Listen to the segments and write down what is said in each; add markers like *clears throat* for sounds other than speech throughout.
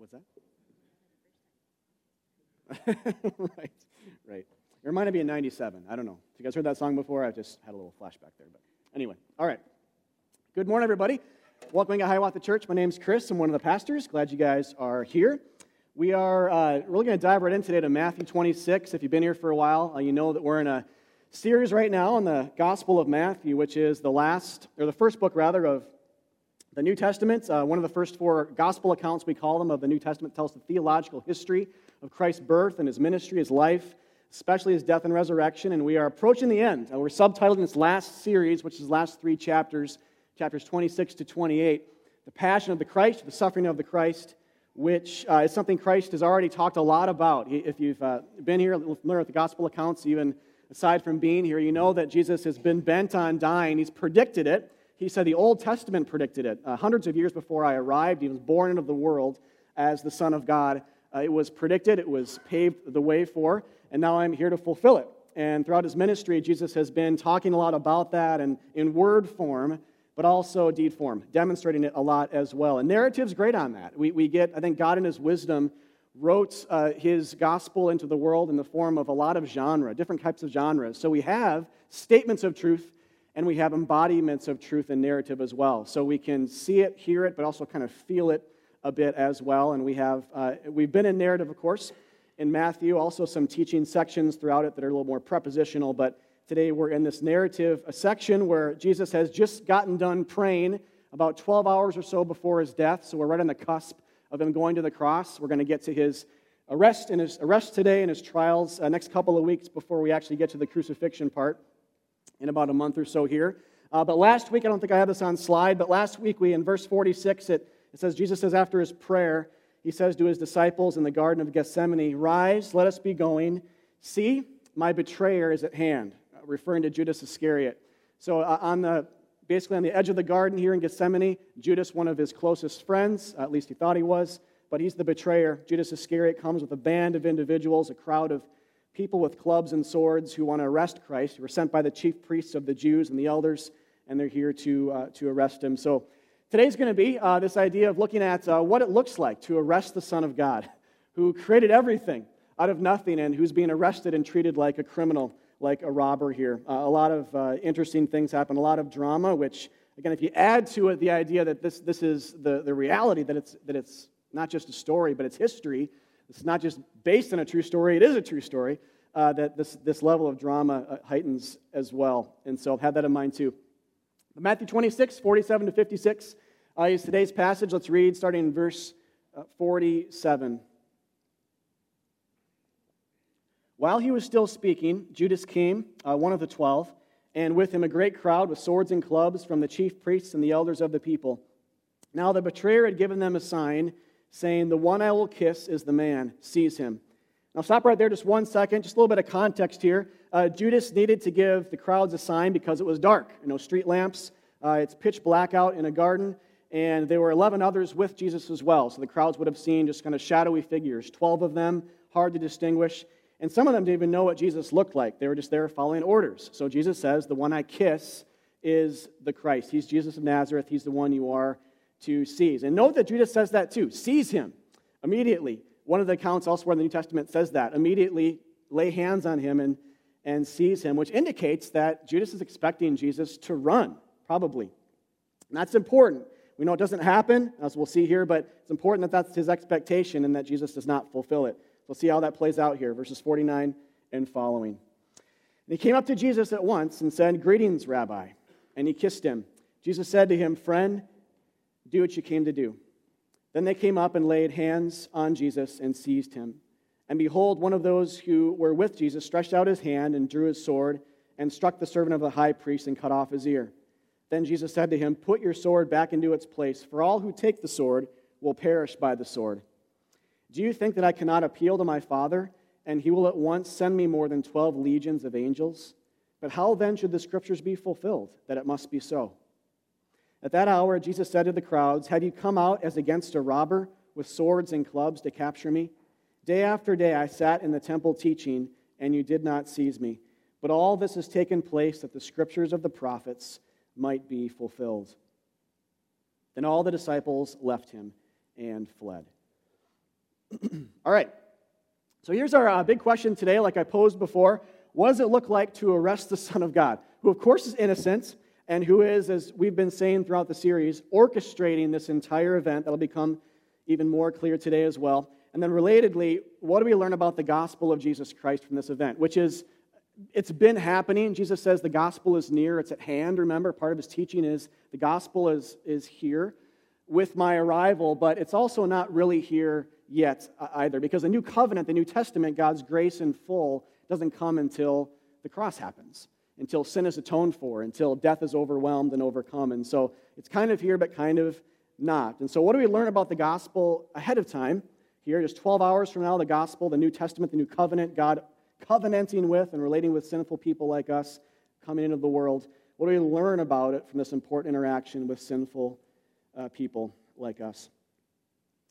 What's that? *laughs* right, right. It reminded me of 97. I don't know. If you guys heard that song before, I just had a little flashback there. But anyway, all right. Good morning, everybody. Welcome to Hiawatha Church. My name's Chris. I'm one of the pastors. Glad you guys are here. We are uh, really going to dive right in today to Matthew 26. If you've been here for a while, uh, you know that we're in a series right now on the Gospel of Matthew, which is the last, or the first book, rather, of the New Testament. Uh, one of the first four Gospel accounts, we call them, of the New Testament tells the theological history of Christ's birth and his ministry, his life, especially his death and resurrection. And we are approaching the end. Uh, we're subtitling this last series, which is last three chapters, chapters 26 to 28, the passion of the Christ, the suffering of the Christ, which uh, is something Christ has already talked a lot about. If you've uh, been here, familiar with the gospel accounts, even aside from being here, you know that Jesus has been bent on dying. He's predicted it. He said the Old Testament predicted it. Uh, hundreds of years before I arrived, he was born into the world as the Son of God. Uh, it was predicted, it was paved the way for, and now I'm here to fulfill it. And throughout his ministry, Jesus has been talking a lot about that and in word form but also deed form, demonstrating it a lot as well. And narrative's great on that. We, we get, I think God in his wisdom wrote uh, his gospel into the world in the form of a lot of genre, different types of genres. So we have statements of truth and we have embodiments of truth and narrative as well. So we can see it, hear it, but also kind of feel it a bit as well. And we have, uh, we've been in narrative, of course, in Matthew, also some teaching sections throughout it that are a little more prepositional, but Today we're in this narrative, a section where Jesus has just gotten done praying about 12 hours or so before his death. So we're right on the cusp of him going to the cross. We're going to get to his arrest and his arrest today and his trials uh, next couple of weeks before we actually get to the crucifixion part in about a month or so here. Uh, but last week, I don't think I have this on slide, but last week we, in verse 46, it, it says, Jesus says after his prayer, he says to his disciples in the Garden of Gethsemane, Rise, let us be going. See, my betrayer is at hand referring to Judas Iscariot. So, uh, on the, basically on the edge of the garden here in Gethsemane, Judas, one of his closest friends, at least he thought he was, but he's the betrayer. Judas Iscariot comes with a band of individuals, a crowd of people with clubs and swords who want to arrest Christ, who were sent by the chief priests of the Jews and the elders, and they're here to, uh, to arrest him. So, today's going to be uh, this idea of looking at uh, what it looks like to arrest the Son of God, *laughs* who created everything out of nothing and who's being arrested and treated like a criminal like a robber here. Uh, a lot of uh, interesting things happen, a lot of drama, which, again, if you add to it the idea that this, this is the, the reality, that it's, that it's not just a story, but it's history, it's not just based on a true story, it is a true story, uh, that this, this level of drama uh, heightens as well. And so I've had that in mind too. Matthew 26, 47 to 56 uh, is today's passage. Let's read starting in verse uh, 47. While he was still speaking, Judas came, uh, one of the twelve, and with him a great crowd with swords and clubs from the chief priests and the elders of the people. Now the betrayer had given them a sign, saying, The one I will kiss is the man. Seize him. Now stop right there just one second, just a little bit of context here. Uh, Judas needed to give the crowds a sign because it was dark. You know, street lamps, uh, it's pitch black out in a garden, and there were 11 others with Jesus as well. So the crowds would have seen just kind of shadowy figures, 12 of them, hard to distinguish. And some of them didn't even know what Jesus looked like. They were just there following orders. So Jesus says, The one I kiss is the Christ. He's Jesus of Nazareth. He's the one you are to seize. And note that Judas says that too seize him immediately. One of the accounts elsewhere in the New Testament says that. Immediately lay hands on him and, and seize him, which indicates that Judas is expecting Jesus to run, probably. And that's important. We know it doesn't happen, as we'll see here, but it's important that that's his expectation and that Jesus does not fulfill it. We'll see how that plays out here, verses 49 and following. And he came up to Jesus at once and said, Greetings, Rabbi. And he kissed him. Jesus said to him, Friend, do what you came to do. Then they came up and laid hands on Jesus and seized him. And behold, one of those who were with Jesus stretched out his hand and drew his sword and struck the servant of the high priest and cut off his ear. Then Jesus said to him, Put your sword back into its place, for all who take the sword will perish by the sword. Do you think that I cannot appeal to my Father, and he will at once send me more than 12 legions of angels? But how then should the scriptures be fulfilled, that it must be so? At that hour, Jesus said to the crowds, Have you come out as against a robber with swords and clubs to capture me? Day after day I sat in the temple teaching, and you did not seize me. But all this has taken place that the scriptures of the prophets might be fulfilled. Then all the disciples left him and fled. *clears throat* All right. So here's our uh, big question today, like I posed before. What does it look like to arrest the Son of God, who, of course, is innocent and who is, as we've been saying throughout the series, orchestrating this entire event that'll become even more clear today as well? And then, relatedly, what do we learn about the gospel of Jesus Christ from this event, which is it's been happening. Jesus says the gospel is near, it's at hand. Remember, part of his teaching is the gospel is, is here with my arrival, but it's also not really here yet uh, either, because the new covenant, the New Testament, God's grace in full, doesn't come until the cross happens, until sin is atoned for, until death is overwhelmed and overcome. And so it's kind of here, but kind of not. And so, what do we learn about the gospel ahead of time? Here, just 12 hours from now, the gospel, the New Testament, the new covenant, God covenanting with and relating with sinful people like us coming into the world. What do we learn about it from this important interaction with sinful uh, people like us?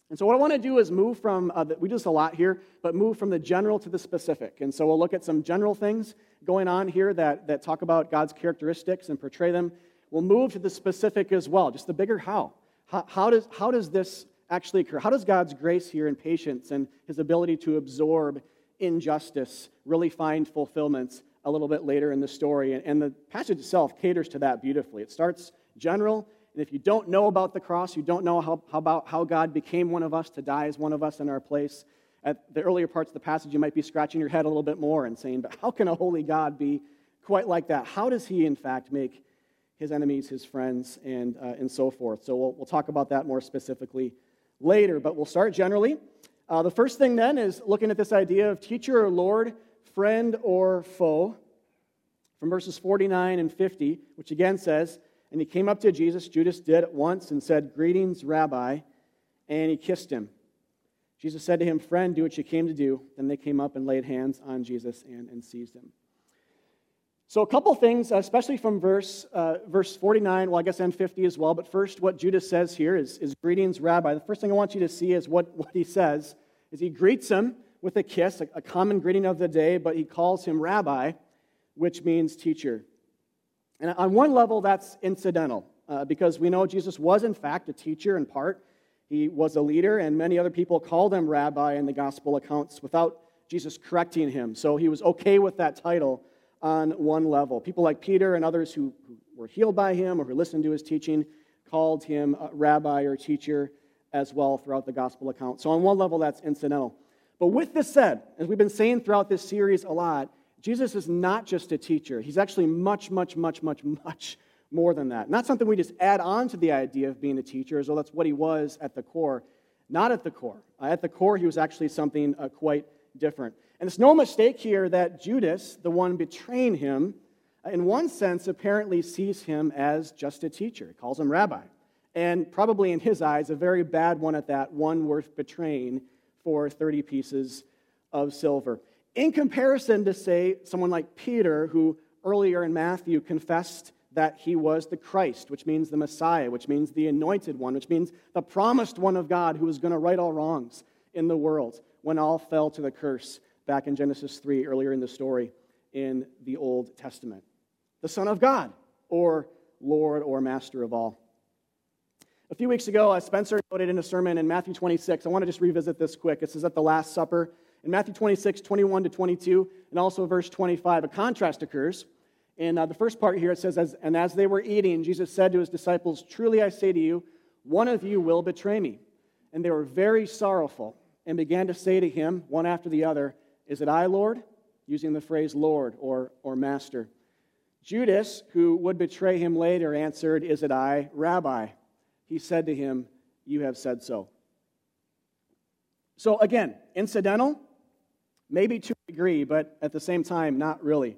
And so, what I want to do is move from, uh, the, we do this a lot here, but move from the general to the specific. And so, we'll look at some general things going on here that, that talk about God's characteristics and portray them. We'll move to the specific as well, just the bigger how. How, how does, how does this actually occur? How does God's grace here and patience and his ability to absorb injustice really find fulfillment a little bit later in the story. And, and the passage itself caters to that beautifully. It starts general, and if you don't know about the cross, you don't know how, how, about how God became one of us to die as one of us in our place, at the earlier parts of the passage, you might be scratching your head a little bit more and saying, But how can a holy God be quite like that? How does he, in fact, make his enemies his friends and, uh, and so forth? So we'll, we'll talk about that more specifically later, but we'll start generally. Uh, the first thing then is looking at this idea of teacher or Lord, friend or foe, from verses 49 and 50, which again says, And he came up to Jesus, Judas did at once, and said, Greetings, Rabbi, and he kissed him. Jesus said to him, Friend, do what you came to do. Then they came up and laid hands on Jesus and, and seized him. So, a couple things, especially from verse, uh, verse 49, well, I guess and 50 as well. But first, what Judas says here is, is greetings, Rabbi. The first thing I want you to see is what, what he says is he greets him with a kiss, a, a common greeting of the day, but he calls him Rabbi, which means teacher. And on one level, that's incidental, uh, because we know Jesus was, in fact, a teacher in part. He was a leader, and many other people called him Rabbi in the gospel accounts without Jesus correcting him. So he was okay with that title on one level. People like Peter and others who, who were healed by him or who listened to his teaching called him rabbi or teacher as well throughout the gospel account. So, on one level, that's incidental. But with this said, as we've been saying throughout this series a lot, Jesus is not just a teacher. He's actually much, much, much, much, much more than that. Not something we just add on to the idea of being a teacher, as though that's what he was at the core. Not at the core. Uh, at the core, he was actually something uh, quite different. And it's no mistake here that Judas, the one betraying him, in one sense apparently sees him as just a teacher. He calls him rabbi. And probably in his eyes, a very bad one at that, one worth betraying for 30 pieces of silver. In comparison to, say, someone like Peter, who earlier in Matthew confessed that he was the Christ, which means the Messiah, which means the anointed one, which means the promised one of God who was going to right all wrongs in the world when all fell to the curse back in Genesis 3, earlier in the story in the Old Testament. The Son of God, or Lord or Master of all. A few weeks ago, uh, Spencer noted in a sermon in Matthew 26. I want to just revisit this quick. This is at the Last Supper. In Matthew 26, 21 to 22, and also verse 25, a contrast occurs. In uh, the first part here, it says, as, And as they were eating, Jesus said to his disciples, Truly I say to you, one of you will betray me. And they were very sorrowful and began to say to him, one after the other, is it I, Lord? Using the phrase Lord or, or Master. Judas, who would betray him later, answered, Is it I, Rabbi? He said to him, You have said so. So again, incidental, maybe to a degree, but at the same time, not really.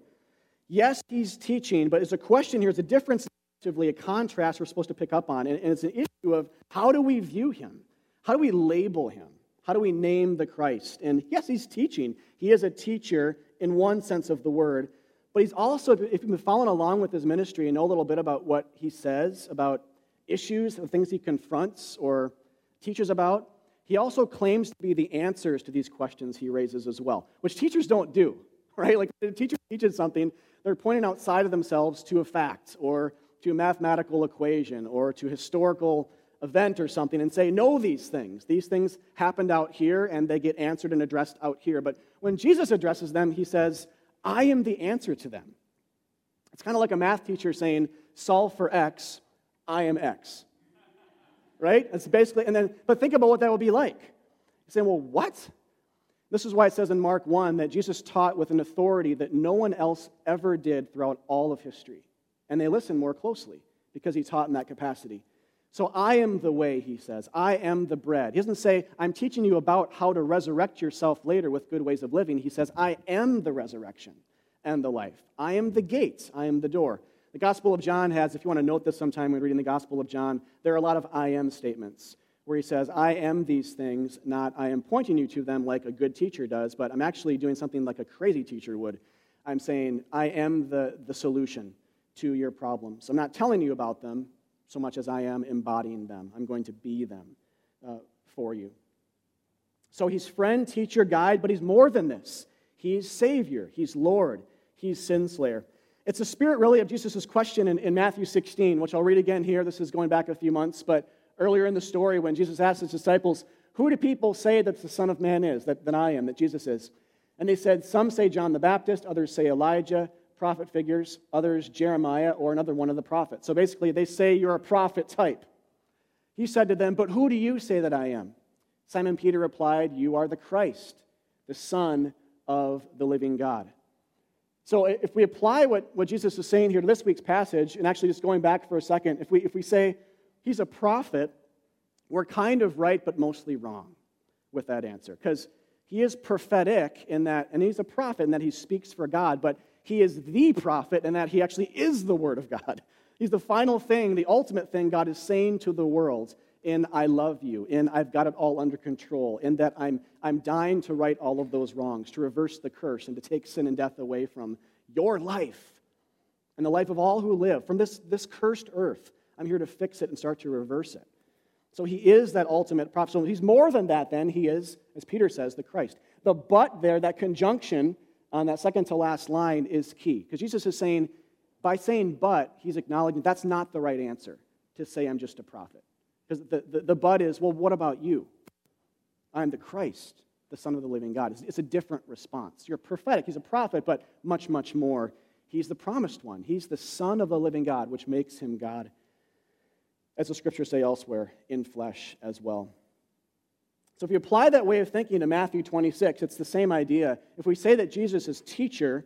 Yes, he's teaching, but it's a question here, it's a difference, a contrast we're supposed to pick up on. And it's an issue of how do we view him? How do we label him? How do we name the Christ? And yes, he's teaching. He is a teacher in one sense of the word, but he's also, if you've been following along with his ministry and know a little bit about what he says, about issues, the things he confronts or teaches about, he also claims to be the answers to these questions he raises as well, which teachers don't do, *laughs* right? Like, a teacher teaches something, they're pointing outside of themselves to a fact or to a mathematical equation or to historical event or something and say, Know these things. These things happened out here and they get answered and addressed out here. But when Jesus addresses them, he says, I am the answer to them. It's kind of like a math teacher saying, Solve for X, I am X. Right? It's basically, and then, but think about what that would be like. You're saying, Well, what? This is why it says in Mark 1 that Jesus taught with an authority that no one else ever did throughout all of history. And they listened more closely because he taught in that capacity. So I am the way, he says. I am the bread. He doesn't say, I'm teaching you about how to resurrect yourself later with good ways of living. He says, I am the resurrection and the life. I am the gate. I am the door. The Gospel of John has, if you want to note this sometime when reading the Gospel of John, there are a lot of I am statements where he says, I am these things, not I am pointing you to them like a good teacher does, but I'm actually doing something like a crazy teacher would. I'm saying, I am the, the solution to your problems. I'm not telling you about them, so much as I am embodying them. I'm going to be them uh, for you. So he's friend, teacher, guide, but he's more than this. He's Savior, he's Lord, he's sin slayer. It's the spirit, really, of Jesus' question in, in Matthew 16, which I'll read again here. This is going back a few months, but earlier in the story, when Jesus asked his disciples, Who do people say that the Son of Man is, that, that I am, that Jesus is? And they said, Some say John the Baptist, others say Elijah, prophet figures, others Jeremiah or another one of the prophets. So basically, they say you're a prophet type. He said to them, But who do you say that I am? Simon Peter replied, You are the Christ, the Son of the living God. So if we apply what, what Jesus is saying here to this week's passage, and actually just going back for a second, if we, if we say he's a prophet, we're kind of right, but mostly wrong with that answer. Because he is prophetic in that, and he's a prophet in that he speaks for God, but he is the prophet and that he actually is the Word of God. *laughs* He's the final thing, the ultimate thing God is saying to the world in I love you, in I've got it all under control, in that I'm, I'm dying to right all of those wrongs, to reverse the curse, and to take sin and death away from your life and the life of all who live. From this, this cursed earth, I'm here to fix it and start to reverse it. So he is that ultimate prophet. So he's more than that, then. He is, as Peter says, the Christ. The but there, that conjunction, on that second to last line is key. Because Jesus is saying, by saying but, he's acknowledging that's not the right answer to say I'm just a prophet. Because the, the, the but is, well, what about you? I'm the Christ, the Son of the living God. It's, it's a different response. You're prophetic. He's a prophet, but much, much more. He's the promised one. He's the Son of the living God, which makes him God, as the scriptures say elsewhere, in flesh as well. So if you apply that way of thinking to Matthew 26, it's the same idea. If we say that Jesus is teacher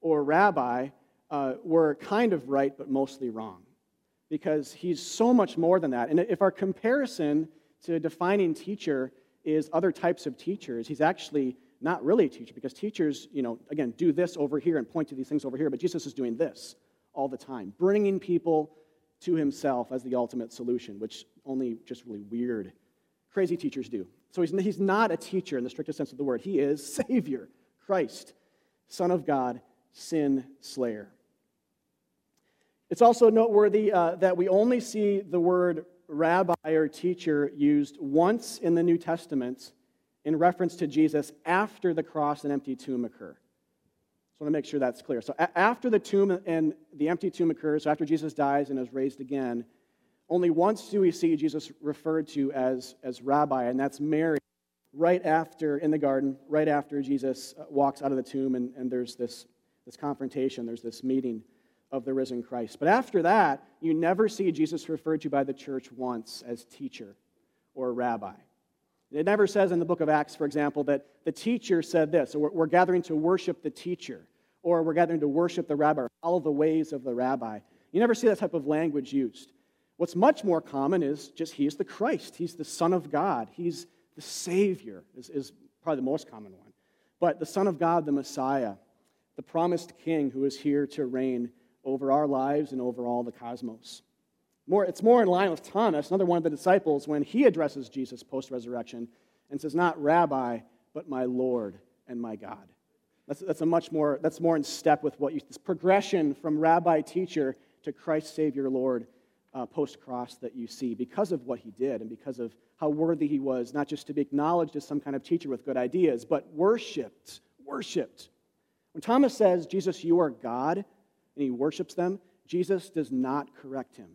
or rabbi, uh, we're kind of right, but mostly wrong. Because he's so much more than that. And if our comparison to defining teacher is other types of teachers, he's actually not really a teacher because teachers, you know, again, do this over here and point to these things over here, but Jesus is doing this all the time, bringing people to himself as the ultimate solution, which only just really weird, crazy teachers do. So he's, he's not a teacher in the strictest sense of the word. He is *laughs* Savior, Christ, Son of God, sin slayer. It's also noteworthy uh, that we only see the word rabbi or teacher used once in the New Testament in reference to Jesus after the cross and empty tomb occur. So want to make sure that's clear. So a- after the tomb and the empty tomb occurs, so after Jesus dies and is raised again, only once do we see Jesus referred to as, as rabbi, and that's Mary, right after, in the garden, right after Jesus uh, walks out of the tomb, and, and there's this, this confrontation, there's this meeting of the risen Christ. But after that, you never see Jesus referred to by the church once as teacher or rabbi. It never says in the book of Acts, for example, that the teacher said this, or we're, we're gathering to worship the teacher, or we're gathering to worship the rabbi, or follow the ways of the rabbi. You never see that type of language used. What's much more common is just he is the Christ. He's the Son of God. He's the Savior, is, is probably the most common one. But the Son of God, the Messiah, the promised King who is here to reign over our lives and over all the cosmos. More, it's more in line with Thomas, another one of the disciples, when he addresses Jesus post resurrection and says, Not rabbi, but my Lord and my God. That's, that's, a much more, that's more in step with what you, this progression from rabbi teacher to Christ Savior Lord uh, post cross that you see because of what he did and because of how worthy he was, not just to be acknowledged as some kind of teacher with good ideas, but worshiped. Worshiped. When Thomas says, Jesus, you are God, and he worships them, Jesus does not correct him.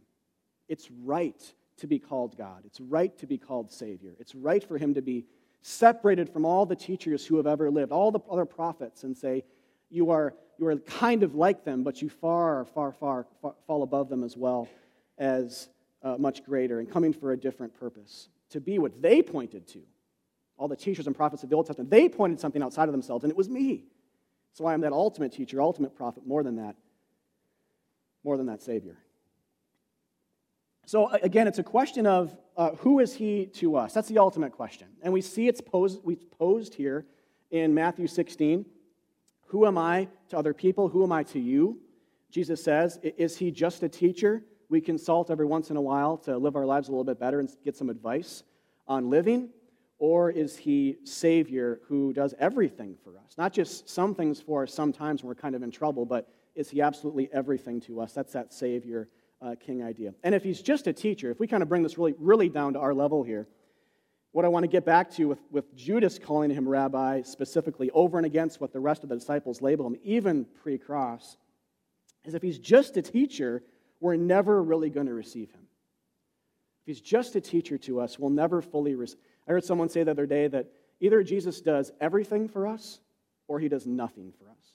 It's right to be called God. It's right to be called Savior. It's right for him to be separated from all the teachers who have ever lived, all the other prophets, and say, You are, you are kind of like them, but you far, far, far, far fall above them as well as uh, much greater and coming for a different purpose. To be what they pointed to. All the teachers and prophets of the Old Testament, they pointed something outside of themselves, and it was me. So I am that ultimate teacher, ultimate prophet, more than that, more than that Savior. So again, it's a question of uh, who is he to us? That's the ultimate question. And we see it's posed, we posed here in Matthew 16. Who am I to other people? Who am I to you? Jesus says, Is he just a teacher we consult every once in a while to live our lives a little bit better and get some advice on living? Or is he Savior who does everything for us? Not just some things for us sometimes when we're kind of in trouble, but is he absolutely everything to us? That's that Savior uh, King idea. And if he's just a teacher, if we kind of bring this really, really down to our level here, what I want to get back to with, with Judas calling him rabbi specifically over and against what the rest of the disciples label him, even pre cross, is if he's just a teacher, we're never really going to receive him. If he's just a teacher to us, we'll never fully receive. I heard someone say the other day that either Jesus does everything for us or he does nothing for us.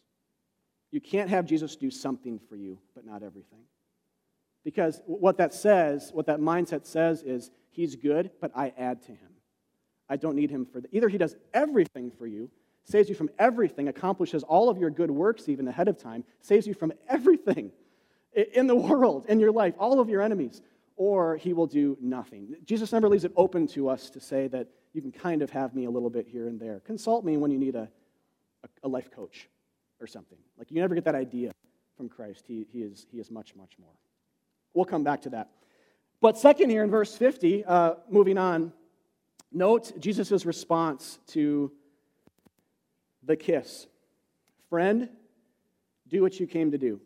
You can't have Jesus do something for you, but not everything. Because what that says, what that mindset says is, he's good, but I add to him. I don't need him for that. Either he does everything for you, saves you from everything, accomplishes all of your good works even ahead of time, saves you from everything in the *laughs* world, in your life, all of your enemies, or he will do nothing. Jesus never leaves it open to us to say that you can kind of have me a little bit here and there. Consult me when you need a, a, life coach or something. Like you never get that idea from Christ. He, he, is, he is much, much more. We'll come back to that. But second, here in verse 50, uh, moving on, note Jesus' response to the kiss Friend, do what you came to do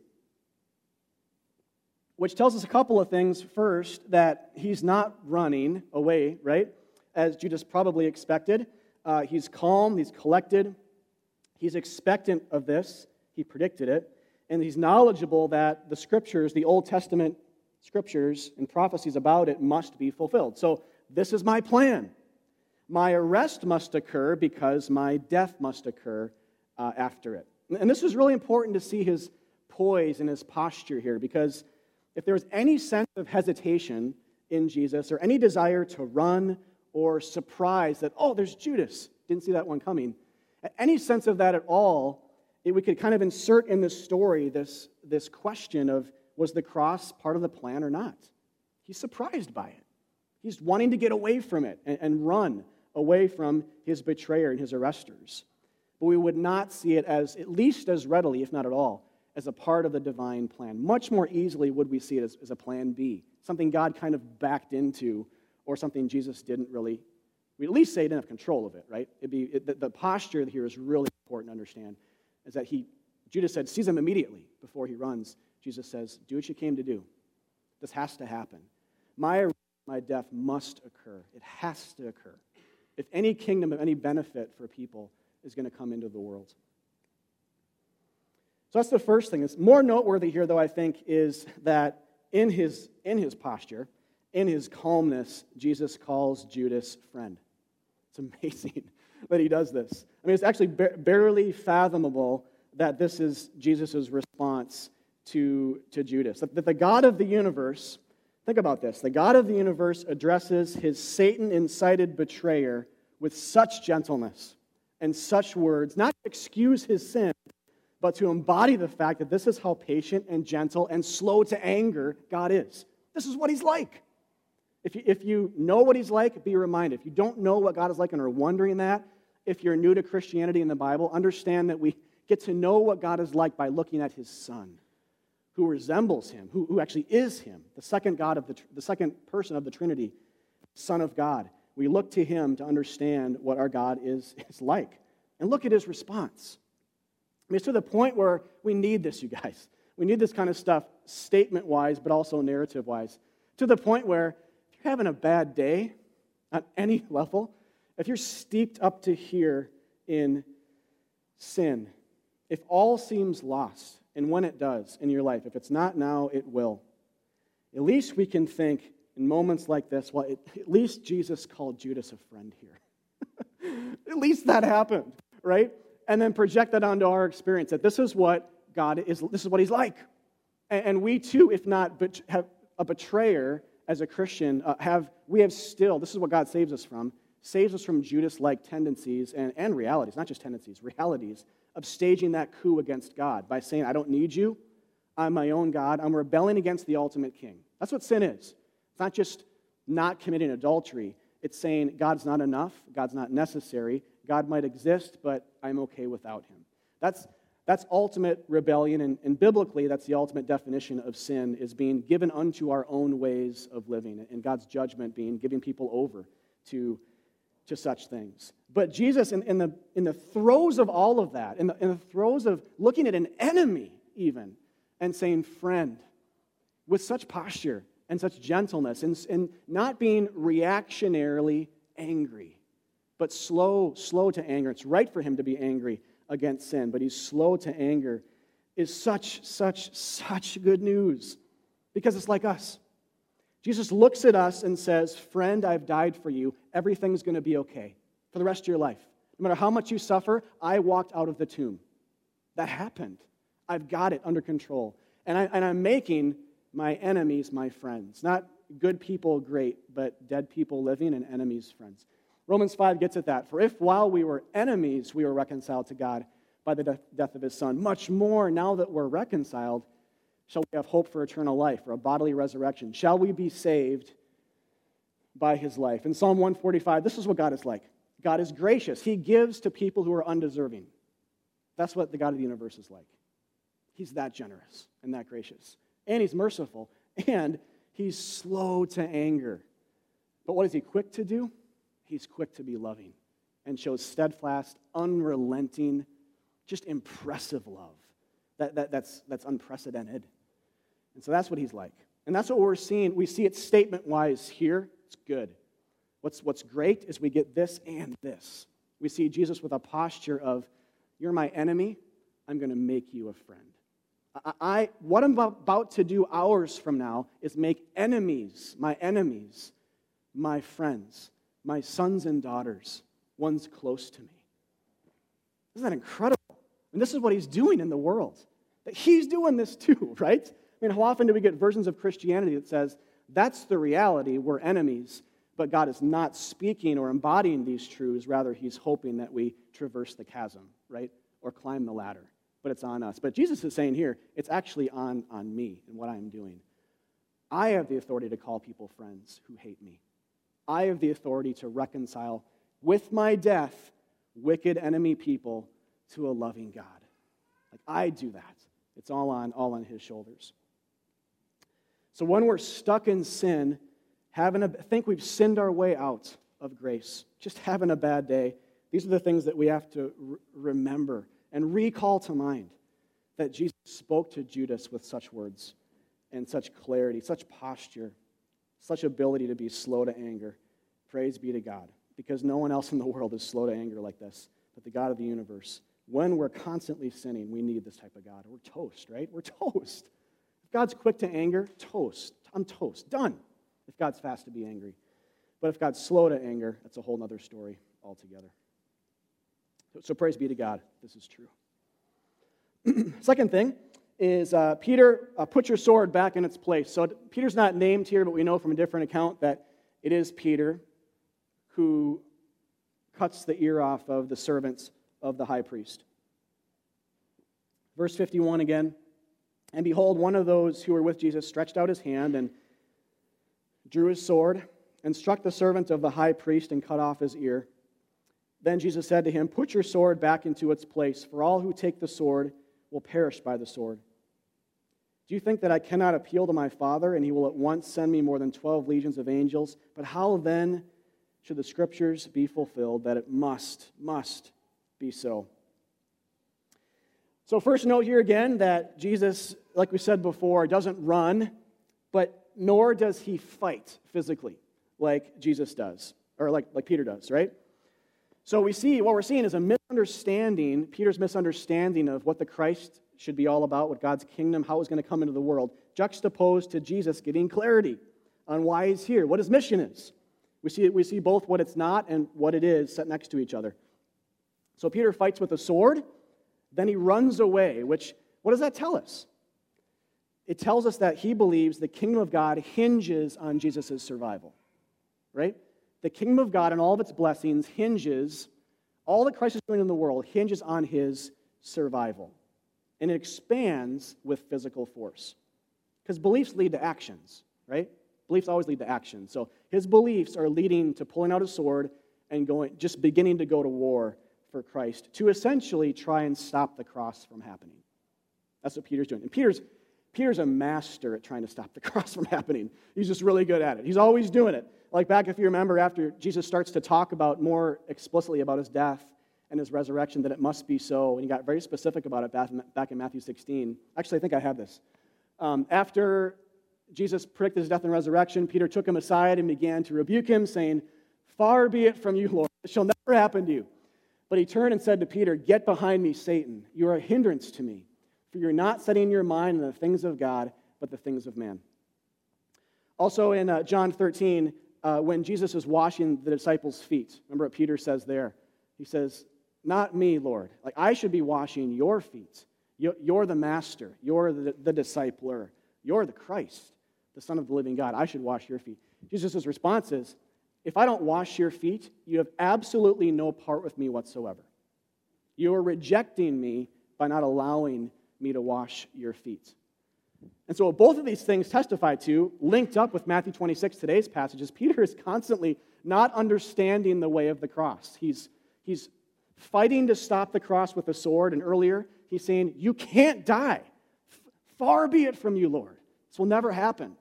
which tells us a couple of things. First, that he's not running away, right? As Judas probably expected. Uh, he's calm, he's collected, he's expectant of this, he predicted it, and he's knowledgeable that the scriptures, the Old Testament scriptures and prophecies about it, must be fulfilled. So, this is my plan. My arrest must occur because my death must occur uh, after it. And this is really important to see his poise and his posture here because if there was any sense of hesitation in Jesus or any desire to run or surprise that, oh, there's Judas, didn't see that one coming, any sense of that at all, it, we could kind of insert in this story this, this question of was the cross part of the plan or not? He's surprised by it. He's wanting to get away from it and, and run away from his betrayer and his arresters. But we would not see it as, at least as readily, if not at all, as a part of the divine plan. Much more easily would we see it as, as a plan B, something God kind of backed into, or something Jesus didn't really, we at least say he didn't have control of it, right? It'd be, it, the, the posture here is really important to understand, is that he, Judas said, seize him immediately before he runs. Jesus says, do what you came to do. This has to happen. My, my death must occur. It has to occur. If any kingdom of any benefit for people is going to come into the world. So that's the first thing. It's more noteworthy here, though, I think, is that in his, in his posture, in his calmness, Jesus calls Judas friend. It's amazing *laughs* that he does this. I mean, it's actually barely fathomable that this is Jesus' response to, to Judas. That the God of the universe, think about this, the God of the universe addresses his Satan incited betrayer with such gentleness and such words, not to excuse his sin, but to embody the fact that this is how patient and gentle and slow to anger God is. This is what He's like. If you, if you know what He's like, be reminded. If you don't know what God is like and are wondering that, if you're new to Christianity in the Bible, understand that we get to know what God is like by looking at His Son, who resembles Him, who, who actually is Him, the second God of the, the second person of the Trinity, Son of God. We look to Him to understand what our God is, *laughs* is like. And look at His response. I mean, it's to the point where we need this, you guys. We need this kind of stuff statement wise, but also narrative wise. To the point where if you're having a bad day on any *laughs* level, if you're steeped up to here in sin, if all seems lost, and when it does in your life, if it's not now, it will, at least we can think in moments like this, well, it, at least Jesus called Judas a friend here. *laughs* at least that happened, right? And then project that onto our experience that this is what God is, this is what He's like. And, and we too, if not but have a betrayer as a Christian, uh, have we have still, this is what God saves us from, saves us from Judas like tendencies and, and realities, not just tendencies, realities of staging that coup against God by saying, I don't need you, I'm my own God, I'm rebelling against the ultimate king. That's what sin is. It's not just not committing adultery, it's saying God's not enough, God's not necessary, God might exist, but I'm okay without him. That's, that's ultimate rebellion, and, and biblically, that's the ultimate definition of sin, is being given unto our own ways of living, and God's judgment being giving people over to, to such things. But Jesus, in, in, the, in the throes of all of that, in the, in the throes of looking at an enemy even, and saying, friend, with such posture, and such gentleness and, and not being reactionarily angry, but slow, slow to anger. It's right for him to be angry against sin, but he's slow to anger is such, such, such good news because it's like us. Jesus looks at us and says, Friend, I've died for you. Everything's going to be okay for the rest of your life. No matter how much you suffer, I walked out of the tomb. That happened. I've got it under control. And, I, and I'm making my enemies my friends. Not good people great, but dead people living and enemies friends. Romans 5 gets at that. For if while we were enemies, we were reconciled to God by the death of his son, much more now that we're reconciled, shall we have hope for eternal life or a bodily resurrection? Shall we be saved by his life? In Psalm 145, this is what God is like God is gracious, he gives to people who are undeserving. That's what the God of the universe is like. He's that generous and that gracious and he's merciful, and he's slow to anger. But what is he quick to do? He's quick to be loving and shows steadfast, unrelenting, just impressive love. That, that, that's, that's unprecedented. And so that's what he's like. And that's what we're seeing. We see it statement wise here. It's good. What's, what's great is we get this and this. We see Jesus with a posture of, You're my enemy, I'm going to make you a friend. I, what I'm about to do hours from now is make enemies, my enemies, my friends, my sons and daughters, ones close to me. Isn't that incredible? And this is what he's doing in the world. That he's doing this too, *laughs* right? I mean, how often do we get versions of Christianity that says, that's the reality, we're enemies, but God is not speaking or embodying these truths, rather, he's hoping that we traverse the chasm, right? Or climb the ladder but it's on us. But Jesus is saying here, it's actually on, on me and what I'm doing. I have the authority to call people friends who hate me. I have the authority to reconcile with my death wicked enemy people to a loving God. Like I do that. It's all on all on his shoulders. So when we're stuck in sin, having a think we've sinned our way out of grace, just having a bad day, these are the things that we have to r- remember and recall to mind that Jesus spoke to Judas with such words and such clarity, such posture, such ability to be slow to anger. Praise be to God, because no one else in the world is slow to anger like this, but the God of the universe. When we're constantly sinning, we need this type of God. We're toast, right? We're *laughs* toast. If God's quick to anger, toast. I'm toast. Done. If God's fast to be angry. But if God's slow to anger, that's a whole other story altogether. So, praise be to God, this is true. *clears throat* Second thing is uh, Peter, uh, put your sword back in its place. So Peter's not named here, but we know from a different account that it is Peter who cuts the ear off of the servants of the high priest. Verse 51 again. And behold, one of those who were with Jesus stretched out his hand and drew his sword and struck the servant of the high priest and cut off his ear. Then Jesus said to him, Put your sword back into its place, for all who take the sword will perish by the sword. Do you think that I cannot appeal to my Father, and he will at once send me more than 12 legions of angels? But how then should the scriptures be fulfilled that it must, must be so? So, first note here again that Jesus, like we said before, doesn't run, but nor does he fight physically like Jesus does, or like, like Peter does, right? So we see what we're seeing is a misunderstanding, Peter's misunderstanding of what the Christ should be all about, what God's kingdom, how it's going to come into the world, juxtaposed to Jesus getting clarity on why he's here, what his mission is. We see, we see both what it's not and what it is set next to each other. So Peter fights with a sword, then he runs away, which, what does that tell us? It tells us that he believes the kingdom of God hinges on Jesus' survival, right? The kingdom of God and all of its blessings hinges, all that Christ is doing in the world hinges on his survival. And it expands with physical force. Because beliefs lead to actions, right? Beliefs always lead to actions. So his beliefs are leading to pulling out a sword and going, just beginning to go to war for Christ to essentially try and stop the cross from happening. That's what Peter's doing. And Peter's, Peter's a master at trying to stop the *laughs* cross from happening. He's just really good at it. He's always doing it. Like back, if you remember, after Jesus starts to talk about more explicitly about his death and his resurrection, that it must be so. And he got very specific about it back in, back in Matthew 16. Actually, I think I have this. Um, after Jesus predicted his death and resurrection, Peter took him aside and began to rebuke him, saying, Far be it from you, Lord. It shall never happen to you. But he turned and said to Peter, Get behind me, Satan. You are a hindrance to me, for you're not setting your mind on the things of God, but the things of man. Also in uh, John 13, uh, when Jesus is washing the disciples' feet, remember what Peter says there? He says, Not me, Lord. Like, I should be washing your feet. You're the master, you're the, the discipler, you're the Christ, the Son of the living God. I should wash your feet. Jesus' response is, If I don't wash your feet, you have absolutely no part with me whatsoever. You are rejecting me by not allowing me to wash your feet. And so, both of these things testify to, linked up with Matthew 26, today's passages, Peter is constantly not understanding the way of the cross. He's, he's fighting to stop the cross with a sword, and earlier he's saying, You can't die. Far be it from you, Lord. This will never happen.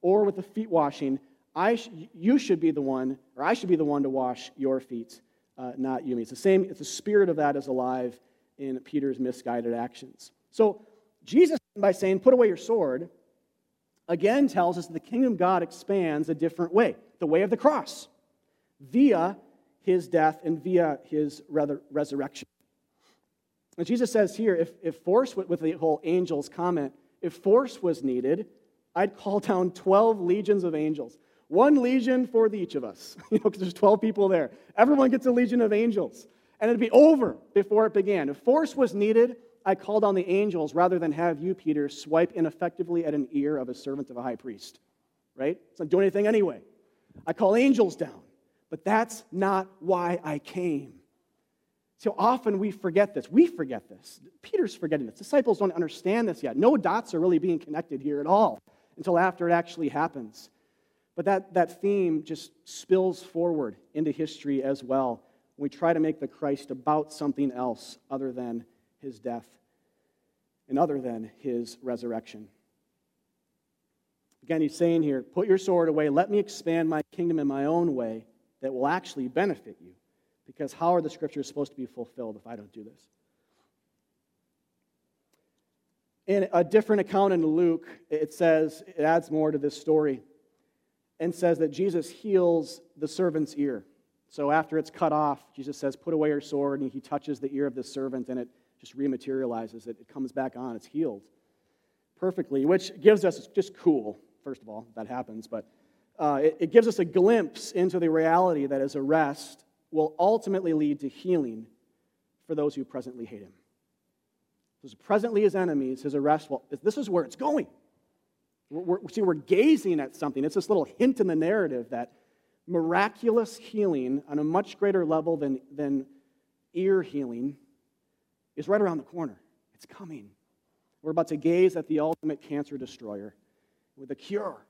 Or with the feet washing, I sh- you should be the one, or I should be the one to wash your feet, uh, not you. It's the same, it's the spirit of that is alive in Peter's misguided actions. So, Jesus, by saying, Put away your sword, again tells us that the kingdom of God expands a different way the way of the cross, via his death and via his resurrection. And Jesus says here if, if force, with the whole angels comment, if force was needed, I'd call down 12 legions of angels. One legion for each of us, *laughs* you know, because there's 12 people there. Everyone gets a legion of angels. And it'd be over before it began. If force was needed, I called on the angels rather than have you, Peter, swipe ineffectively at an ear of a servant of a high priest. Right? It's not doing anything anyway. I call angels down. But that's not why I came. So often we forget this. We forget this. Peter's forgetting this. Disciples don't understand this yet. No dots are really being connected here at all until after it actually happens. But that, that theme just spills forward into history as well we try to make the Christ about something else other than his death and other than his resurrection. Again, he's saying here, put your sword away, let me expand my kingdom in my own way that will actually benefit you. Because how are the scriptures supposed to be fulfilled if I don't do this? In a different account in Luke, it says, it adds more to this story, and says that Jesus heals the servant's ear. So after it's cut off, Jesus says, Put away your sword, and he touches the ear of the servant, and it just rematerializes it. It comes back on, it's healed perfectly, which gives us just cool, first of all, that happens, but uh, it, it gives us a glimpse into the reality that his arrest will ultimately lead to healing for those who presently hate him. Because presently his enemies, his arrest will, this is where it's going. We're, see, we're gazing at something. It's this little hint in the narrative that miraculous healing on a much greater level than, than ear healing is right around the corner. It's coming. We're about to gaze at the ultimate cancer destroyer with a cure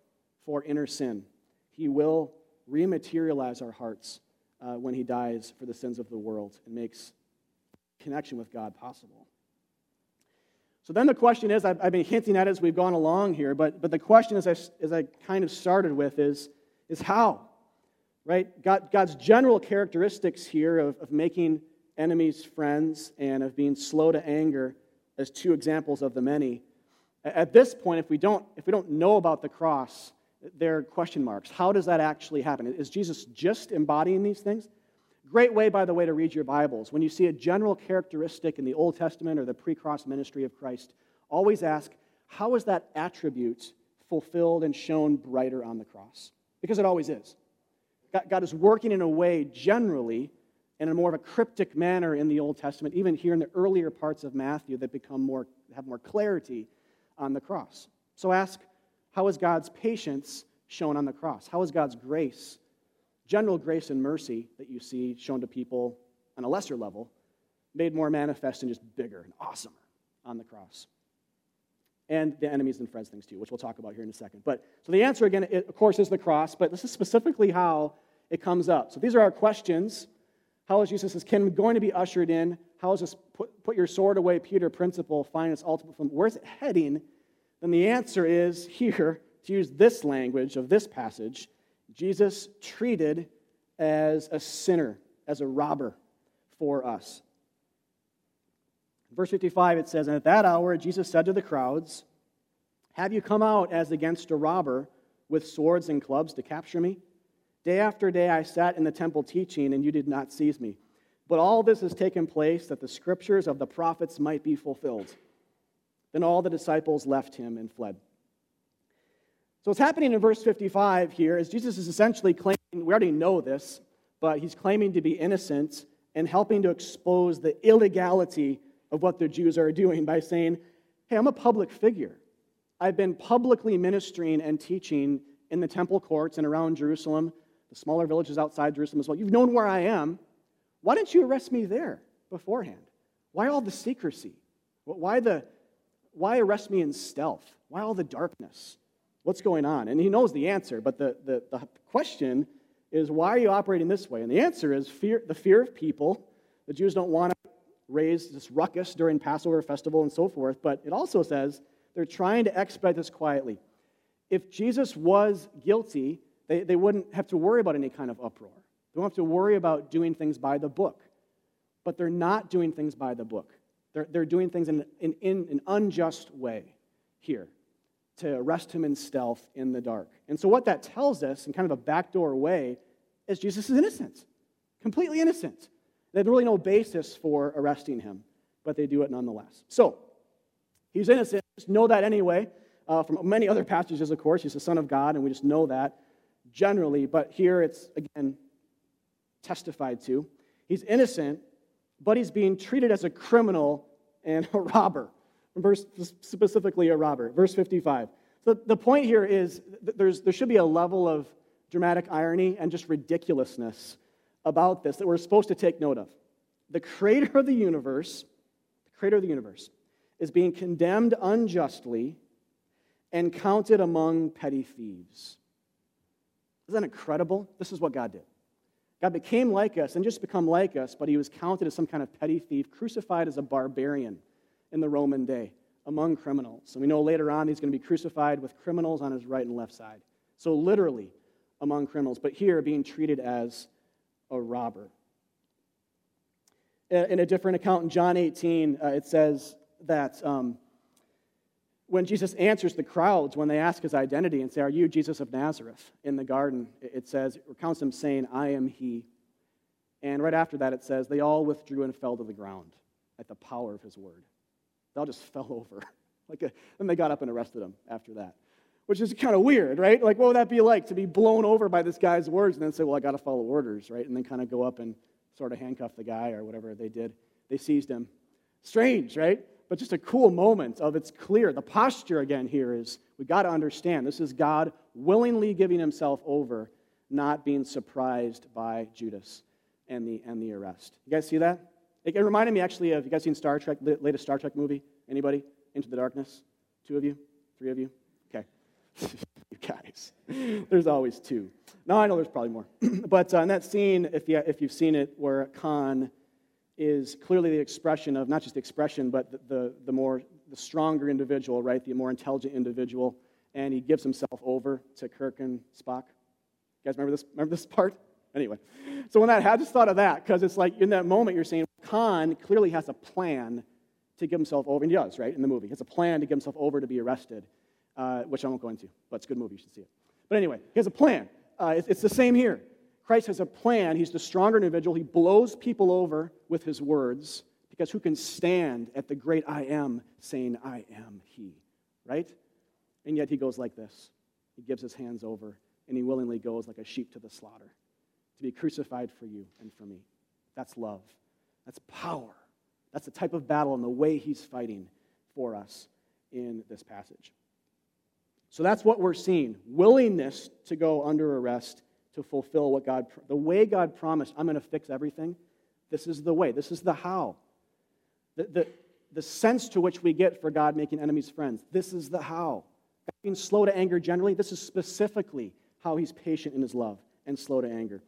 for inner sin. He will rematerialize our hearts uh, when He dies for the sins of the world and makes connection with God possible. So then the question is I've, I've been hinting at it as we've gone along here, but, but the question, as I, as I kind of started with, is, is how? Right? God, God's general characteristics here of, of making enemies friends and of being slow to anger as two examples of the many. At this point, if we don't, if we don't know about the cross, there are question marks. How does that actually happen? Is Jesus just embodying these things? Great way, by the way, to read your Bibles. When you see a general characteristic in the Old Testament or the pre cross ministry of Christ, always ask, how is that attribute fulfilled and shown brighter on the cross, because it always is. God is working in a way generally in a more of a cryptic manner in the Old Testament, even here in the earlier parts of Matthew that become more, have more clarity on the cross. So ask, how is God's patience shown on the cross? How is God's grace, general grace and mercy that you see shown to people on a lesser level, made more manifest and just bigger and awesomer on the cross? And the enemies and friends things too, which we'll talk about here in a second. But so the answer again, it, of course, is the cross, but this is specifically how it comes up. So these are our questions how is Jesus' kingdom going to be ushered in? How is this put, put your sword away, Peter principle find its ultimate from? Where's it heading? Then the answer is here, to use this language of this passage, Jesus treated as a sinner, as a robber for us. verse 55, it says, And at that hour Jesus said to the crowds, Have you come out as against a robber with swords and clubs to capture me? Day after day I sat in the temple teaching, and you did not seize me. But all this has taken place that the scriptures of the prophets might be fulfilled. Then all the disciples left him and fled. So, what's happening in verse 55 here is Jesus is essentially claiming, we already know this, but he's claiming to be innocent and helping to expose the illegality of what the Jews are doing by saying, Hey, I'm a public figure. I've been publicly ministering and teaching in the temple courts and around Jerusalem the smaller villages outside Jerusalem as well. You've known where I am. Why didn't you arrest me there beforehand? Why all the secrecy? Why, the, why arrest me in stealth? Why all the darkness? What's going on? And he knows the answer, but the, the, the question is why are you operating this way? And the answer is fear, the fear of people. The Jews don't want to raise this ruckus during Passover festival and so forth, but it also says they're trying to expedite this quietly. If Jesus was guilty, they, they wouldn't have to worry about any kind of uproar. They don't have to worry about doing things by the book. But they're not doing things by the book. They're, they're doing things in, in, in an unjust way here to arrest him in stealth in the dark. And so, what that tells us in kind of a backdoor way is Jesus is innocent, completely innocent. They have really no basis for arresting him, but they do it nonetheless. So, he's innocent. Just know that anyway. Uh, from many other passages, of course, he's the Son of God, and we just know that generally, but here it's, again, testified to. He's innocent, but he's being treated as a criminal and a *laughs* robber. Verse, specifically, a robber. Verse 55. So the point here is there's, there should be a level of dramatic irony and just ridiculousness about this that we're supposed to take note of. The creator of the universe, the creator of the universe, is being condemned unjustly and counted among petty thieves. Isn't that incredible? This is what God did. God became like us and just become like us, but he was counted as some kind of petty thief, crucified as a barbarian in the Roman day among criminals. And we know later on he's going to be crucified with criminals on his right and left side. So, literally among criminals, but here being treated as a robber. In a different account in John 18, uh, it says that um, when Jesus answers the crowds when they ask his identity and say, Are you Jesus of Nazareth? in the garden, it says, it recounts him saying, I am he. And right after that, it says, They all withdrew and fell to the ground at the power of his word. They all just *laughs* fell over. like uh, a, then they got up and arrested him after that, which is kind of weird, right? Like, what would that be like to be blown over by this guy's words and then say, Well, I got to follow orders, right? And then kind of go up and sort of handcuff the guy or whatever they did. They seized him. Strange, right? but just a cool moment of it's clear. The posture again here is we got to understand this is God willingly giving himself over, not being surprised by Judas and the, and the arrest. You guys see that? It, it reminded me actually of, you guys seen Star Trek, the latest Star Trek movie? Anybody? Into the Darkness? Two of you? Three of you? Okay. *laughs* you guys. *laughs* There's always two. Now I know there's probably more. *clears throat* but uh, in that scene, if, you, if you've seen it, where Khan is clearly the expression of not just the expression, but the, the, the, more the stronger individual, right? The more intelligent individual, and he gives himself over to Kirk and Spock. You guys remember this? Remember this *laughs* part? Anyway, so when that, I just thought of that because it's like in that moment you're saying Khan clearly has a plan to give himself over, and he does, right? In the movie, he has a plan to give himself over to be arrested, uh, which I won't go into, but it's a good movie. You should see it. But anyway, he has a plan. Uh, it's, it's the same here. Christ has a plan. He's the stronger individual. He blows people over with his words because who can stand at the great I am saying, I am He, right? And yet he goes like this He gives his hands over, and he willingly goes like a sheep to the slaughter to be crucified for you and for me. That's love. That's power. That's the type of battle and the way he's fighting for us in this passage. So that's what we're seeing willingness to go under arrest to fulfill what God, the way God promised, I'm going to fix everything. This is the way, this is the how. The, the, the sense to which we get for God making enemies friends, this is the how. God being slow to anger generally, this is specifically how he's patient in his love and slow to anger.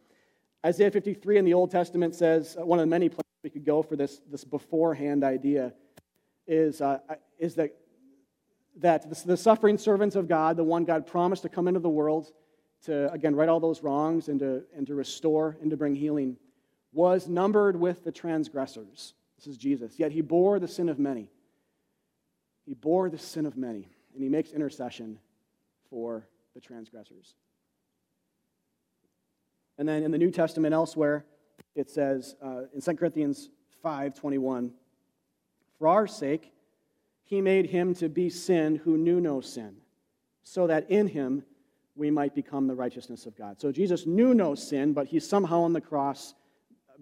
Isaiah 53 in the Old Testament says, uh, one of the many places we could go for this, this beforehand idea is, uh, is that, that the suffering servants of God, the one God promised to come into the world, to, again, right all those wrongs and to, and to restore and to bring healing, was numbered with the transgressors. This is Jesus. Yet he bore the sin of many. He bore the sin of many, and he makes intercession for the transgressors. And then in the New Testament elsewhere, it says uh, in 2 Corinthians 5 21, For our sake, he made him to be sin who knew no sin, so that in him we might become the righteousness of God. So Jesus knew no sin, but he somehow on the cross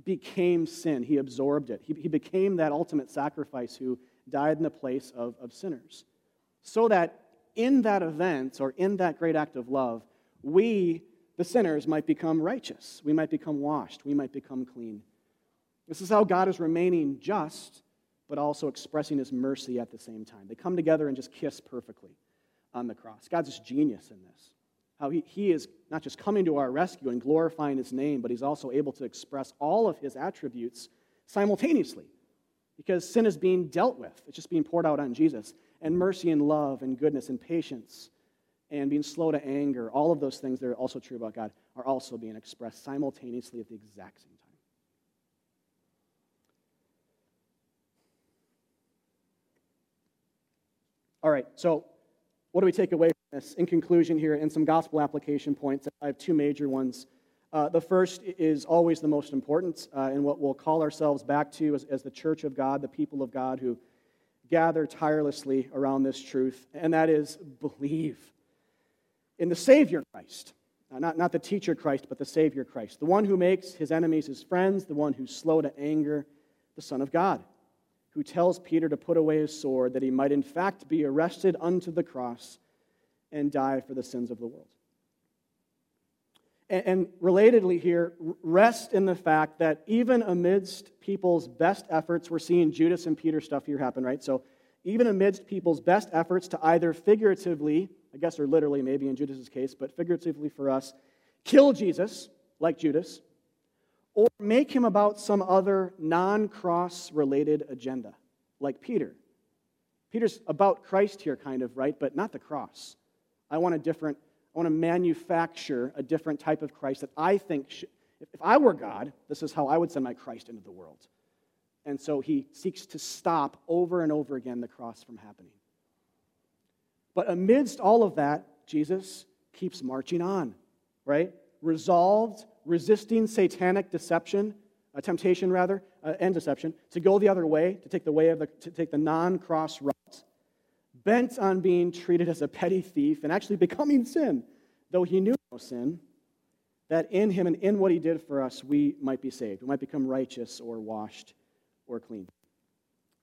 became sin. He absorbed it. He, he became that ultimate sacrifice who died in the place of, of sinners. So that in that event, or in that great act of love, we, the sinners, might become righteous. We might become washed. We might become clean. This is how God is remaining just, but also expressing his mercy at the same time. They come together and just kiss perfectly on the cross. God's just genius in this how he, he is not just coming to our rescue and glorifying his name, but he's also able to express all of his attributes simultaneously because sin is being dealt with. It's just being poured out on Jesus. And mercy and love and goodness and patience and being slow to anger, all of those things that are also true about God, are also being expressed simultaneously at the exact same time. All right, so what do we take away from this? In conclusion, here, and some gospel application points, I have two major ones. Uh, the first is always the most important, uh, and what we'll call ourselves back to as, as the church of God, the people of God who gather tirelessly around this truth, and that is believe in the Savior Christ. Not, not the teacher Christ, but the Savior Christ. The one who makes his enemies his friends, the one who's slow to anger, the Son of God who tells Peter to put away his sword, that he might in fact be arrested unto the cross and die for the sins of the world. And, and relatedly, here, rest in the fact that even amidst people's best efforts, we're seeing Judas and Peter stuff here happen, right? So, even amidst people's best efforts to either figuratively, I guess, or literally, maybe in Judas's case, but figuratively for us, kill Jesus, like Judas, or make him about some other non cross related agenda, like Peter. Peter's about Christ here, kind of, right? But not the cross. I want a different, I want to manufacture a different type of Christ that I think, if I were God, this is how I would send my Christ into the world. And so he seeks to stop over and over again the cross from happening. But amidst all of that, Jesus keeps marching on, right? Resolved resisting satanic deception, uh, temptation rather, uh, and deception, to go the other way, to take the way of the, to take the non-cross route, bent on being treated as a petty thief and actually becoming sin, though he knew no sin, that in him and in what he did for us, we might be saved. We might become righteous or washed or clean.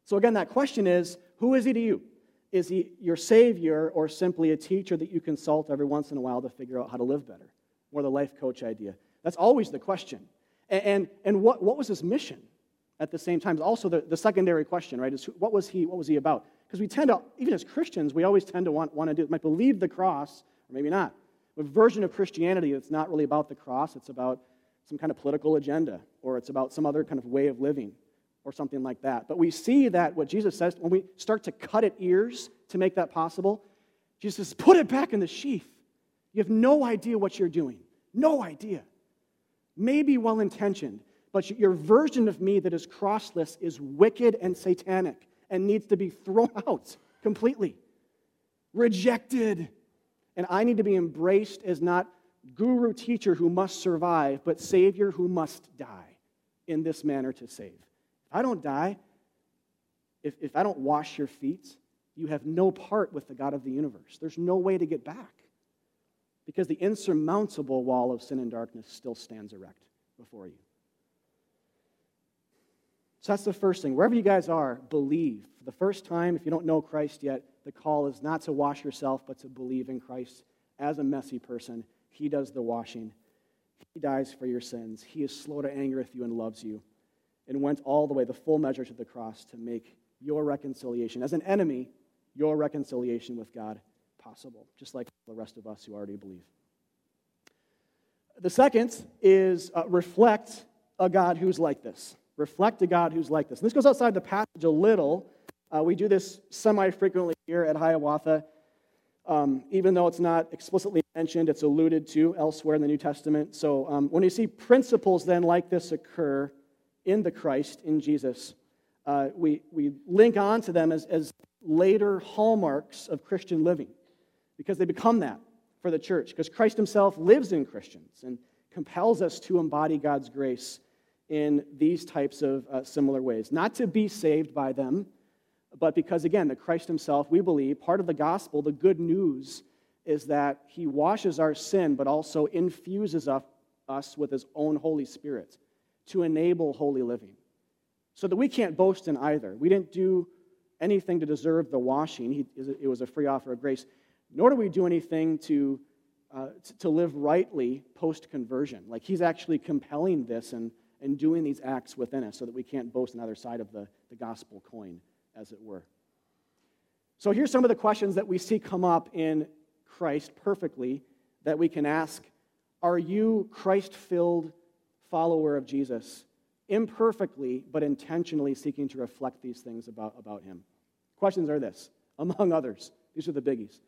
So again, that question is, who is he to you? Is he your savior or simply a teacher that you consult every once in a while to figure out how to live better? More the life coach idea. That's always the question. And, and, and what, what was his mission at the same time? Also, the, the secondary question, right, is what was he, what was he about? Because we tend to, even as Christians, we always tend to want, want to do, might believe the cross, or maybe not. A version of Christianity that's not really about the cross, it's about some kind of political agenda, or it's about some other kind of way of living, or something like that. But we see that what Jesus says, when we start to cut at ears to make that possible, Jesus says, put it back in the sheath. You have no idea what you're doing. No idea Maybe well intentioned, but your version of me that is crossless is wicked and satanic and needs to be thrown *laughs* out completely, rejected. And I need to be embraced as not guru teacher who must survive, but savior who must die in this manner to save. I don't die, if, if I don't wash your feet, you have no part with the God of the universe. There's no way to get back because the insurmountable wall of sin and darkness still stands erect before you. So that's the first thing. Wherever you guys are, believe. For the first time, if you don't know Christ yet, the call is not to wash yourself, but to believe in Christ as a messy person. He does the washing, He dies for your sins. He is slow to anger with you and loves you, and went all the way, the full measure to the cross to make your reconciliation, as an enemy, your reconciliation with God possible, just like the rest of us who already believe. The second is uh, reflect a God who's like this. Reflect a God who's like this. And this goes outside the passage a little. Uh, we do this semi frequently here at Hiawatha. Um, even though it's not explicitly mentioned, it's alluded to elsewhere in the New Testament. So um, when you see principles then like this occur in the Christ, in Jesus, uh, we, we link on to them as, as later hallmarks of Christian living because they become that for the church, because Christ himself lives in Christians and compels us to embody God's grace in these types of uh, similar ways. Not to be saved by them, but because, again, the Christ himself, we believe, part of the gospel, the good news, is that he washes our sin, but also infuses us with his own Holy Spirit to enable holy living. So that we can't boast in either. We didn't do anything to deserve the washing, he, it was a free offer of grace nor do we do anything to, uh, to live rightly post conversion. Like he's actually compelling this and, and doing these acts within us so that we can't boast on the other side of the, the gospel coin, as it were. So here's some of the questions that we see come up in Christ perfectly that we can ask Are you Christ filled follower of Jesus? Imperfectly, but intentionally seeking to reflect these things about, about him. Questions are this, *laughs* among others. These are the biggies.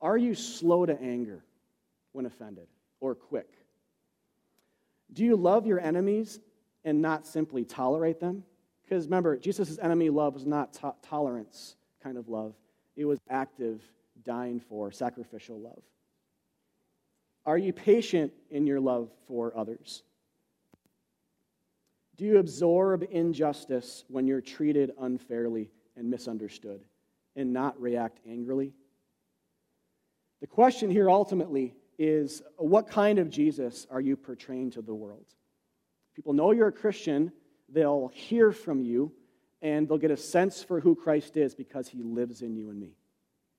Are you slow to anger when offended or quick? Do you love your enemies and not simply tolerate them? Because remember, Jesus' enemy love was not to- tolerance kind of love, it was active, dying for, sacrificial love. Are you patient in your love for others? Do you absorb injustice when you're treated unfairly and misunderstood and not react angrily? The question here ultimately is what kind of Jesus are you portraying to the world? People know you're a Christian, they'll hear from you, and they'll get a sense for who Christ is because he lives in you and me.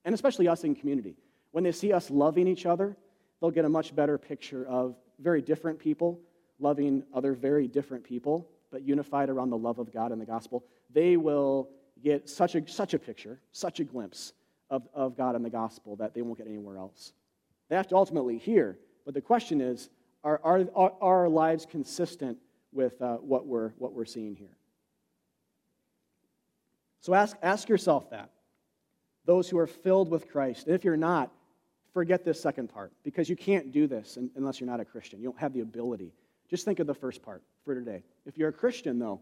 And especially us in community. When they see us loving each other, they'll get a much better picture of very different people loving other very different people, but unified around the love of God and the gospel. They will get such a, such a picture, such a glimpse of, of God and the gospel that they won't get anywhere else. They have to ultimately hear, but the question is are, are, are our lives consistent with uh, what, we're, what we're seeing here? So ask, ask yourself that. Those who are filled with Christ. And if you're not, forget this second part because you can't do this unless you're not a Christian. You don't have the ability. Just think of the first part for today. If you're a Christian, though,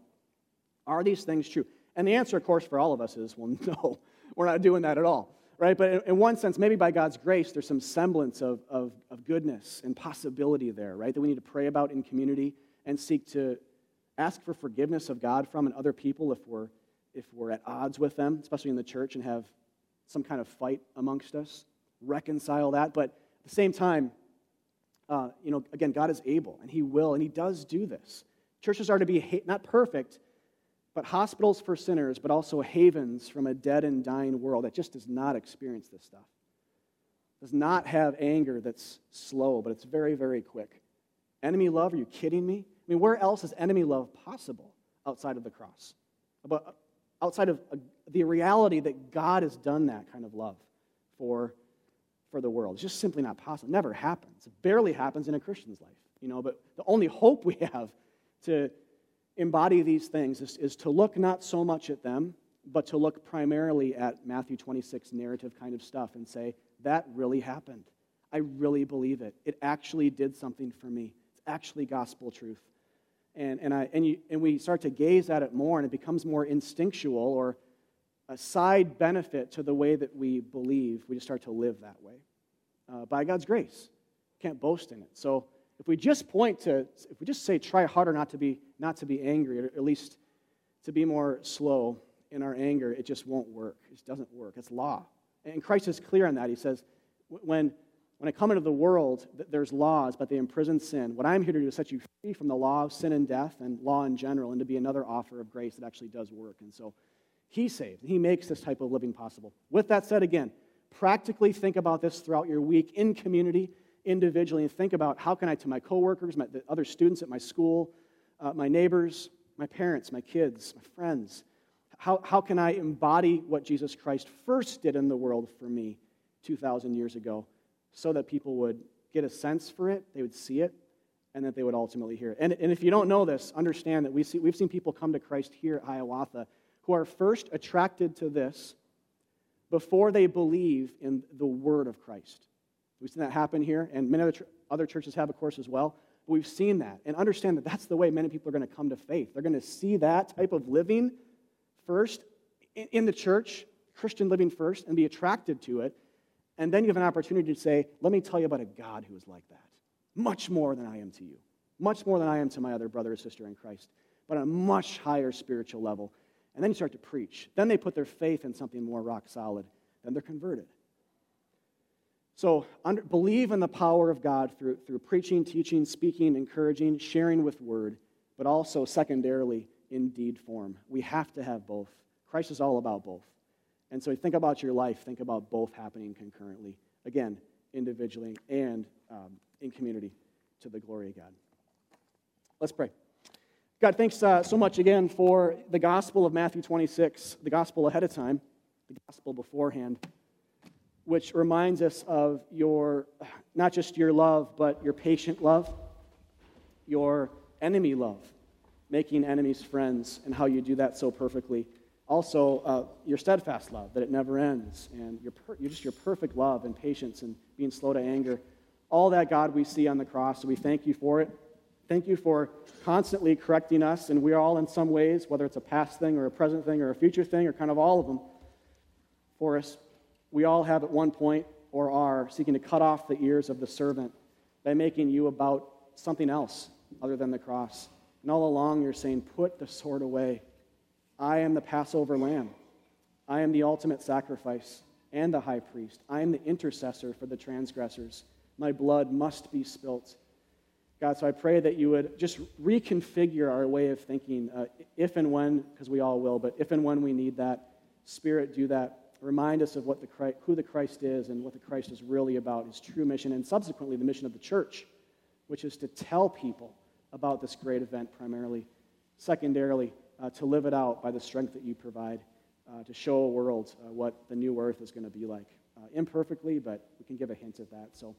are these things true? And the answer, of course, for all of us is well, *laughs* no, we're not doing that at all right? But in one sense, maybe by God's grace, there's some semblance of, of, of, goodness and possibility there, right? That we need to pray about in community and seek to ask for forgiveness of God from and other people if we're, if we're at odds with them, especially in the church, and have some kind of fight amongst us. Reconcile that. But at the same time, uh, you know, again, God is able, and He will, and He does do this. Churches are to be not perfect, but hospitals for sinners, but also havens from a dead and dying world that just does not experience this stuff. Does not have anger that's slow, but it's very, very quick. Enemy love, are you kidding me? I mean, where else is enemy love possible outside of the cross? But outside of uh, the reality that God has done that kind of love for, for the world. It's just simply not possible. It never happens. It barely happens in a Christian's life, you know, but the only hope we *laughs* have to embody these things is, is to look not so much at them, but to look primarily at Matthew 26 narrative kind of stuff and say, that really happened. I really believe it. It actually did something for me. It's actually gospel truth. And, and, I, and, you, and we start to gaze at it more, and it becomes more instinctual or a side benefit to the way that we believe. We just start to live that way uh, by God's grace. Can't boast in it. So, if we just point to, if we just say try harder not to be, not to be angry, or at least to be more slow in our anger, it just won't work. It just doesn't work. It's law. And Christ is clear on that. He says, when, when I come into the world, there's laws, but they imprison sin. What I'm here to do is set you free from the law of sin and death and law in general, and to be another offer of grace that actually does work. And so he saves. He makes this type of living possible. With that said, again, practically think about this throughout your week in community, individually, and think about how can I, to my coworkers, my, the other students at my school, uh, my neighbors, my parents, my kids, my friends, how, how can I embody what Jesus Christ first did in the world for me 2,000 years ago so that people would get a sense for it, they would see it, and that they would ultimately hear it. And, and if you don't know this, understand that we see, we've seen people come to Christ here at Hiawatha who are first attracted to this before they believe in the word of Christ. We've seen that happen here, and many other, churches have, of course, as well. But we've seen that and understand that that's the way many people are going to come to faith. They're going to see that type of living first in the church, Christian living first, and be attracted to it. And then you have an opportunity to say, Let me tell you about a God who is like that. Much more than I am to you, much more than I am to my other brother or sister in Christ, but on a much higher spiritual level. And then you start to preach. Then they put their faith in something more rock solid. Then they're converted. So under, believe in the power of God through, through preaching, teaching, speaking, encouraging, sharing with word, but also secondarily in deed form. We have to have both. Christ is all about both. And so think about your life, think about both happening concurrently. Again, individually and um, in community to the glory of God. Let's pray. God, thanks uh, so much again for the gospel of Matthew 26, the gospel ahead of time, the gospel beforehand, which reminds us of your, not just your love, but your patient love, your enemy love, making enemies friends, and how you do that so perfectly. Also, uh, your steadfast love, that it never ends, and your, per- just your perfect love and patience and being slow to anger. All that, God, we see on the cross, so we thank you for it. Thank you for constantly correcting us, and we are all in some ways, whether it's a past thing or a present thing or a future thing or kind of all of them, for us. We all have at one point or are seeking to cut off the ears of the servant by making you about something else other than the cross. And all along, you're saying, Put the sword away. I am the Passover lamb. I am the ultimate sacrifice and the high priest. I am the intercessor for the transgressors. My blood must be spilt God, so I pray that you would just reconfigure our way of thinking uh, if and when, because we all will, but if and when we need that, Spirit, do that. Remind us of what the Christ, who the Christ is and what the Christ is really about, his true mission, and subsequently the mission of the church, which is to tell people about this great event primarily. Secondarily, uh, to live it out by the strength that you provide, uh, to show a world uh, what the new earth is going to be like. Uh, imperfectly, but we can give a hint of that. So,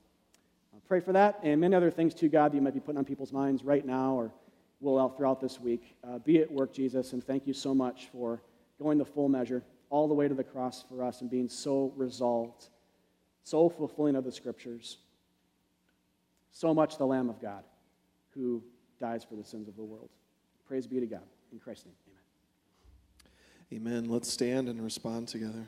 pray for that and many other things to God, that you might be putting on people's minds right now or will out throughout this week. Uh, be at work, Jesus, and thank you so much for going the full measure all the way to the cross for us and being so resolved, so fulfilling of the scriptures. So much the Lamb of God who dies for the sins of the world. Praise be to God. In Christ's name, amen. Amen. Let's stand and respond together.